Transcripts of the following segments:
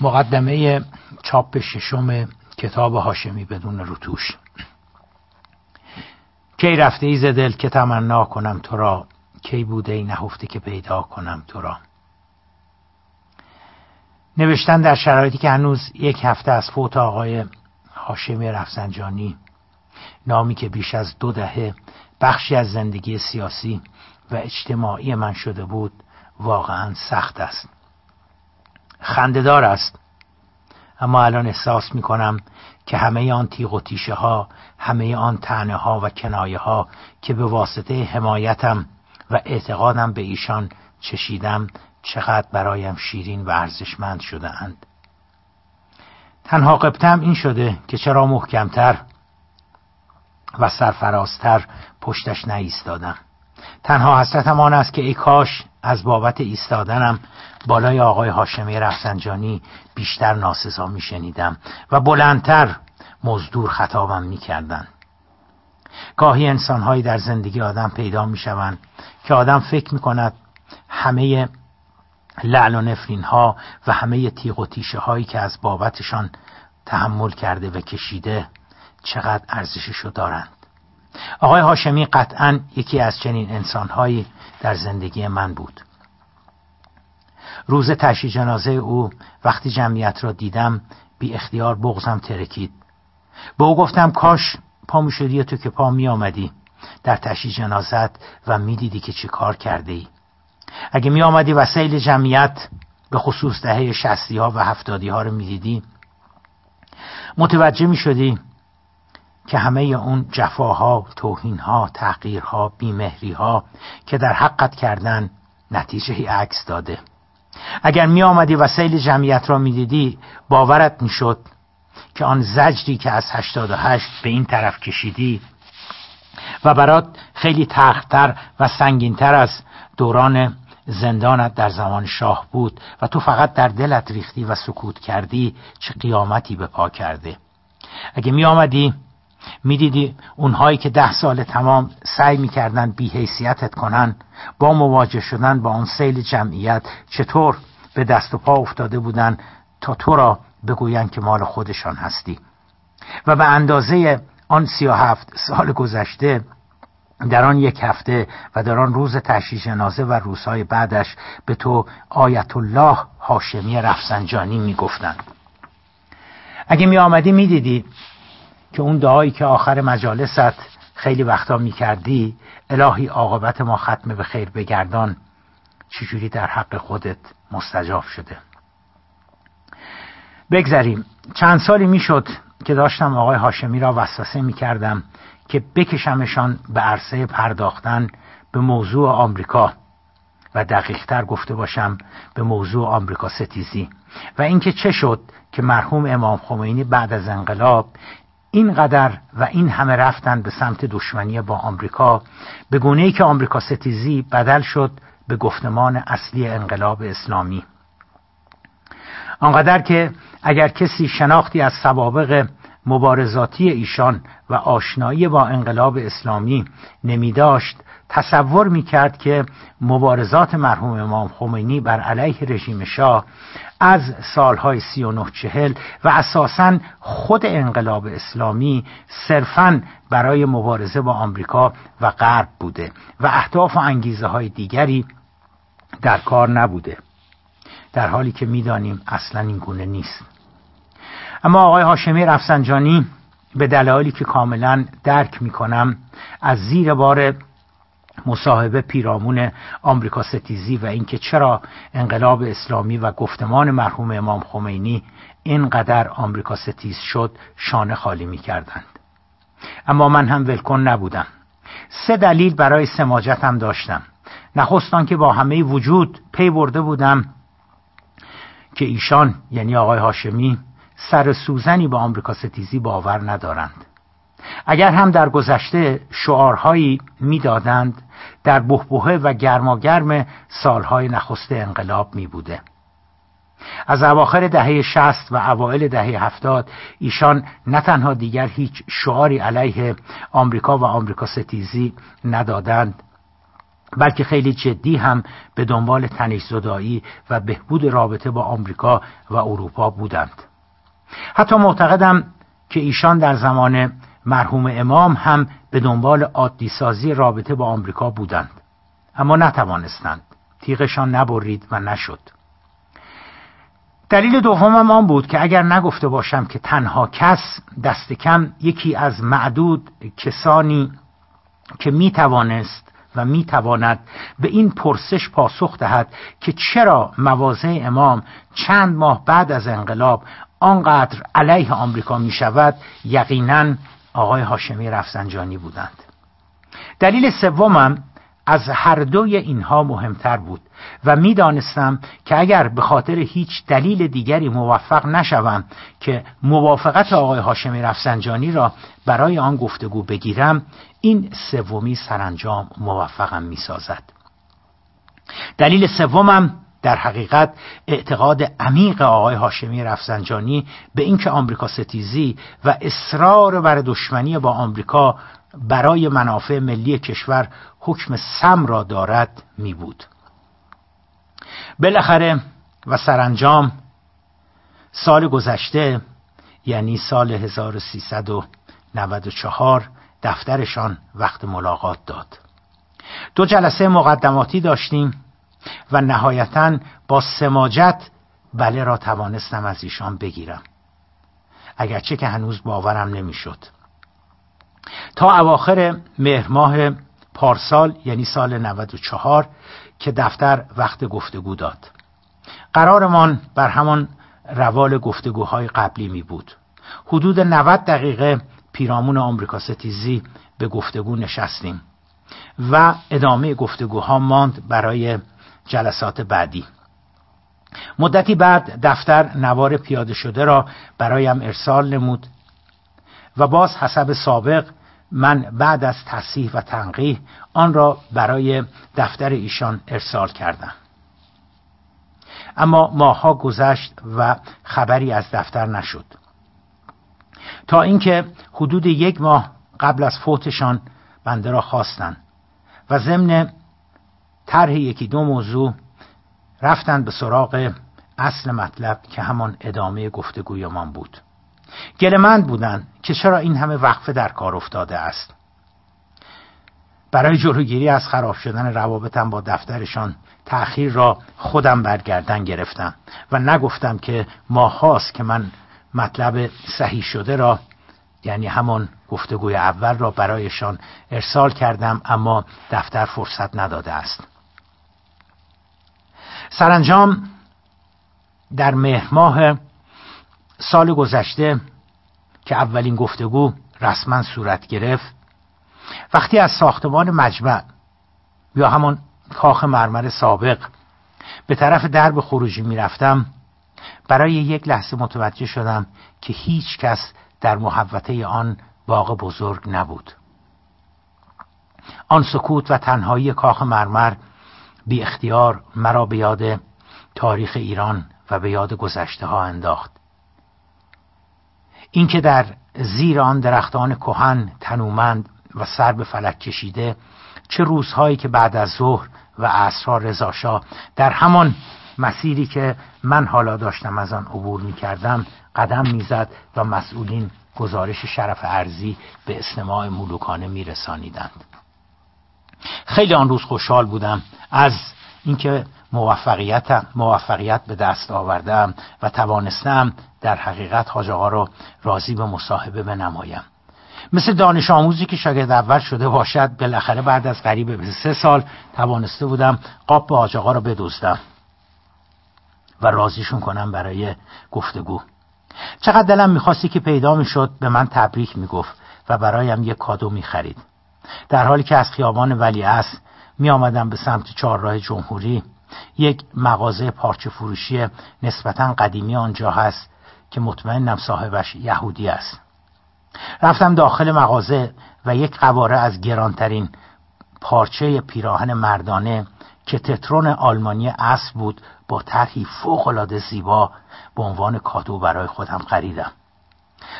مقدمه چاپ ششم کتاب هاشمی بدون روتوش کی رفته ای دل که تمنا کنم تو را؟ کی بوده ای نهفته که پیدا کنم تو را؟ نوشتن در شرایطی که هنوز یک هفته از فوت آقای هاشمی رفسنجانی نامی که بیش از دو دهه بخشی از زندگی سیاسی و اجتماعی من شده بود واقعا سخت است. خندهدار است اما الان احساس می کنم که همه آن تیغ و تیشه ها همه آن تنه ها و کنایه ها که به واسطه حمایتم و اعتقادم به ایشان چشیدم چقدر برایم شیرین و ارزشمند شده اند. تنها قبطم این شده که چرا محکمتر و سرفرازتر پشتش نایستادم تنها حسرتم آن است که ای کاش از بابت ایستادنم بالای آقای هاشمی رفسنجانی بیشتر ناسزا میشنیدم و بلندتر مزدور خطابم می‌کردند. گاهی انسانهایی در زندگی آدم پیدا می‌شوند که آدم فکر می‌کند همه لعن و نفرین ها و همه تیغ و تیشه هایی که از بابتشان تحمل کرده و کشیده چقدر ارزششو دارند. آقای هاشمی قطعا یکی از چنین انسانهایی در زندگی من بود. روز تشی جنازه او وقتی جمعیت را دیدم بی اختیار بغزم ترکید. به او گفتم کاش پا شدی تو که پا می آمدی در تشی جنازت و می‌دیدی که چی کار کرده ای. اگه می آمدی وسیل جمعیت به خصوص دهه شستی ها و هفتادی ها رو می‌دیدی متوجه می شدی که همه اون جفاها، توهینها، تحقیرها، بیمهریها که در حقت کردن نتیجه عکس داده. اگر می آمدی و سیل جمعیت را می دیدی باورت می شد که آن زجری که از 88 به این طرف کشیدی و برات خیلی تختر و سنگینتر از دوران زندانت در زمان شاه بود و تو فقط در دلت ریختی و سکوت کردی چه قیامتی به پا کرده. اگه می آمدی می‌دیدی اونهایی که ده سال تمام سعی می‌کردن بیحیثیتت کنن با مواجه شدن با آن سیل جمعیت چطور به دست و پا افتاده بودن تا تو را بگوین که مال خودشان هستی؟ و به اندازه آن سی و هفت سال گذشته در آن یک هفته و در آن روز تشییع جنازه و روزهای بعدش به تو آیت الله هاشمی رفسنجانی می‌گفتند. اگه می آمدی می دیدی که اون دعایی که آخر مجالست خیلی وقتا می‌کردی الهی عاقبت ما ختم به خیر بگردان چجوری در حق خودت مستجاب شده؟ بگذریم. چند سالی می‌شد که داشتم آقای هاشمی را وسوسه می‌کردم که بکشمشان به عرصه پرداختن به موضوع آمریکا و دقیقتر گفته باشم به موضوع آمریکا ستیزی. و اینکه چه شد که مرحوم امام خمینی بعد از انقلاب اینقدر و این همه رفتن به سمت دشمنی با آمریکا به گونه ای که آمریکا ستیزی بدل شد به گفتمان اصلی انقلاب اسلامی. آنقدر که اگر کسی شناختی از سوابق مبارزاتی ایشان و آشنایی با انقلاب اسلامی نمی داشت تصور می کرد که مبارزات مرحوم امام خمینی بر علیه رژیم شاه از سالهای سی و نه چهل و اساسا خود انقلاب اسلامی صرفا برای مبارزه با آمریکا و غرب بوده و اهداف و انگیزه های دیگری در کار نبوده. در حالی که می‌دانیم اصلا این گونه نیست. اما آقای هاشمی رفسنجانی به دلایلی که کاملا درک می‌کنم از زیر بار مصاحبه پیرامون آمریکا ستیزی و اینکه چرا انقلاب اسلامی و گفتمان مرحوم امام خمینی اینقدر آمریکا ستیز شد شانه خالی می کردند. اما من هم ولکن نبودم. سه دلیل برای سماجتم داشتم. نخستان که با همه وجود پی برده بودم که ایشان یعنی آقای هاشمی سر سوزنی به آمریکا ستیزی باور ندارند. اگر هم در گذشته شعارهایی می‌دادند در بهبهه و گرماگرم سالهای نخست انقلاب می بوده. از اواخر دهه شست و اوایل دهه هفتاد ایشان نه تنها دیگر هیچ شعاری علیه آمریکا و آمریکا ستیزی ندادند بلکه خیلی جدی هم به دنبال تنش زدایی و بهبود رابطه با آمریکا و اروپا بودند حتی معتقدم که ایشان در زمان مرحوم امام هم به دنبال عادی سازی رابطه با آمریکا بودند. اما نتوانستند. تیغشان نبرید و نشد. دلیل دومم آن بود که اگر نگفته باشم که تنها کس دست کم یکی از معدود کسانی که می توانست و می تواند به این پرسش پاسخ دهد که چرا مواضع امام چند ماه بعد از انقلاب آنقدر علیه آمریکا می شود یقینا آقای هاشمی رفسنجانی بودند. دلیل سومم از هر دوی اینها مهمتر بود و می‌دانستم که اگر به خاطر هیچ دلیل دیگری موفق نشوم که موافقت آقای هاشمی رفسنجانی را برای آن گفتگو بگیرم این سومی سرانجام موفقم می‌سازد. دلیل سومم در حقیقت اعتقاد عمیق آقای هاشمی رفسنجانی به اینکه آمریکا ستیزی و اصرار بر دشمنی با آمریکا برای منافع ملی کشور حکم سم را دارد می بود. بالاخره و سرانجام سال گذشته یعنی سال 1394 دفترشان وقت ملاقات داد. دو جلسه مقدماتی داشتیم. و نهایتا با سماجت بله را توانستم از ایشان بگیرم. اگرچه که هنوز باورم نمی‌شد. تا اواخر مهر ماه پارسال یعنی سال 94 که دفتر وقت گفتگو داد. قرارمان بر همان روال گفتگوهای قبلی می بود. حدود 90 دقیقه پیرامون آمریکا ستیزی به گفتگو نشستیم و ادامه گفتگوها ماند برای جلسات بعدی. مدتی بعد دفتر نوار پیاده شده را برایم ارسال نمود و باز حسب سابق من بعد از تصحیح و تنقیح آن را برای دفتر ایشان ارسال کردم. اما ماها گذشت و خبری از دفتر نشد. تا اینکه حدود یک ماه قبل از فوتشان بنده را خواستند و ضمن طرح یکی دو موضوع رفتند به سراغ اصل مطلب که همان ادامه گفتگویمان بود. گلمند بودند که چرا این همه وقفه در کار افتاده است. برای جلوگیری از خراب شدن روابطم با دفترشان تأخیر را خودم برگردن گرفتم و نگفتم که ماهاست که من مطلب صحیح شده را یعنی همان گفتگوی اول را برایشان ارسال کردم اما دفتر فرصت نداده است. سرانجام در مهر ماه سال گذشته که اولین گفتگو رسما صورت گرفت وقتی از ساختمان مجمع یا همان کاخ مرمر سابق به طرف درب خروجی می‌رفتم برای یک لحظه متوجه شدم که هیچ کس در محوطه آن باغ بزرگ نبود. آن سکوت و تنهایی کاخ مرمر بی اختیار مرا به یاد تاریخ ایران و به یاد گذشته ها انداخت اینکه در زیر آن درختان کهن تنومند و سر به فلک کشیده چه روزهایی که بعد از ظهر و عصرها رضاشاه در همان مسیری که من حالا داشتم از آن عبور می کردم قدم می‌زد و مسئولین گزارش شرف ارزی به استماع ملوکانه می رسانیدند. خیلی آن روز خوشحال بودم. از اینکه موفقیت موفقیت به دست آوردم و توانستم در حقیقت حاج آقا را راضی به مصاحبه بنمایم. مثل دانش آموزی که شاگرد اول شده باشد بالاخره بعد از قریب به سه سال توانسته بودم قاب به حاج آقا را بدزدم و راضیشون کنم برای گفتگو. چقدر دلم می‌خواستی که پیدا می‌شد به من تبریک می‌گفت و برایم یک کادو می‌خرید. در حالی که از خیابان ولی است می آمدم به سمت چهارراه جمهوری یک مغازه پارچه فروشی نسبتا قدیمی آنجا هست که مطمئنم صاحبش یهودی است. رفتم داخل مغازه و یک قواره از گرانترین پارچه پیراهن مردانه که تترون آلمانی اصل بود با طرحی فوقالعاده زیبا به عنوان کادو برای خودم خریدم.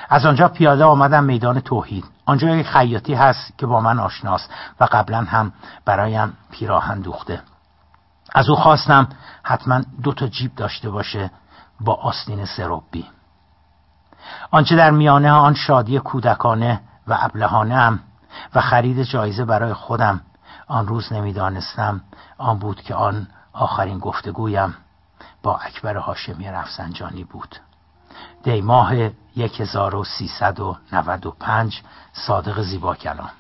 از آنجا پیاده آمدم میدان توحید. آنجا یک خیاطی هست که با من آشناست و قبلا هم برایم پیراهن دوخته. از او خواستم حتما دو تا جیب داشته باشه با آستین سروبی. آنچه در میانه آن شادی کودکانه و ابلهانه هم و خرید جایزه برای خودم آن روز نمی‌دانستم آن بود که آن آخرین گفتگویم با اکبر هاشمی رفسنجانی بود. دی ماه 1395 صادق زیبا کلام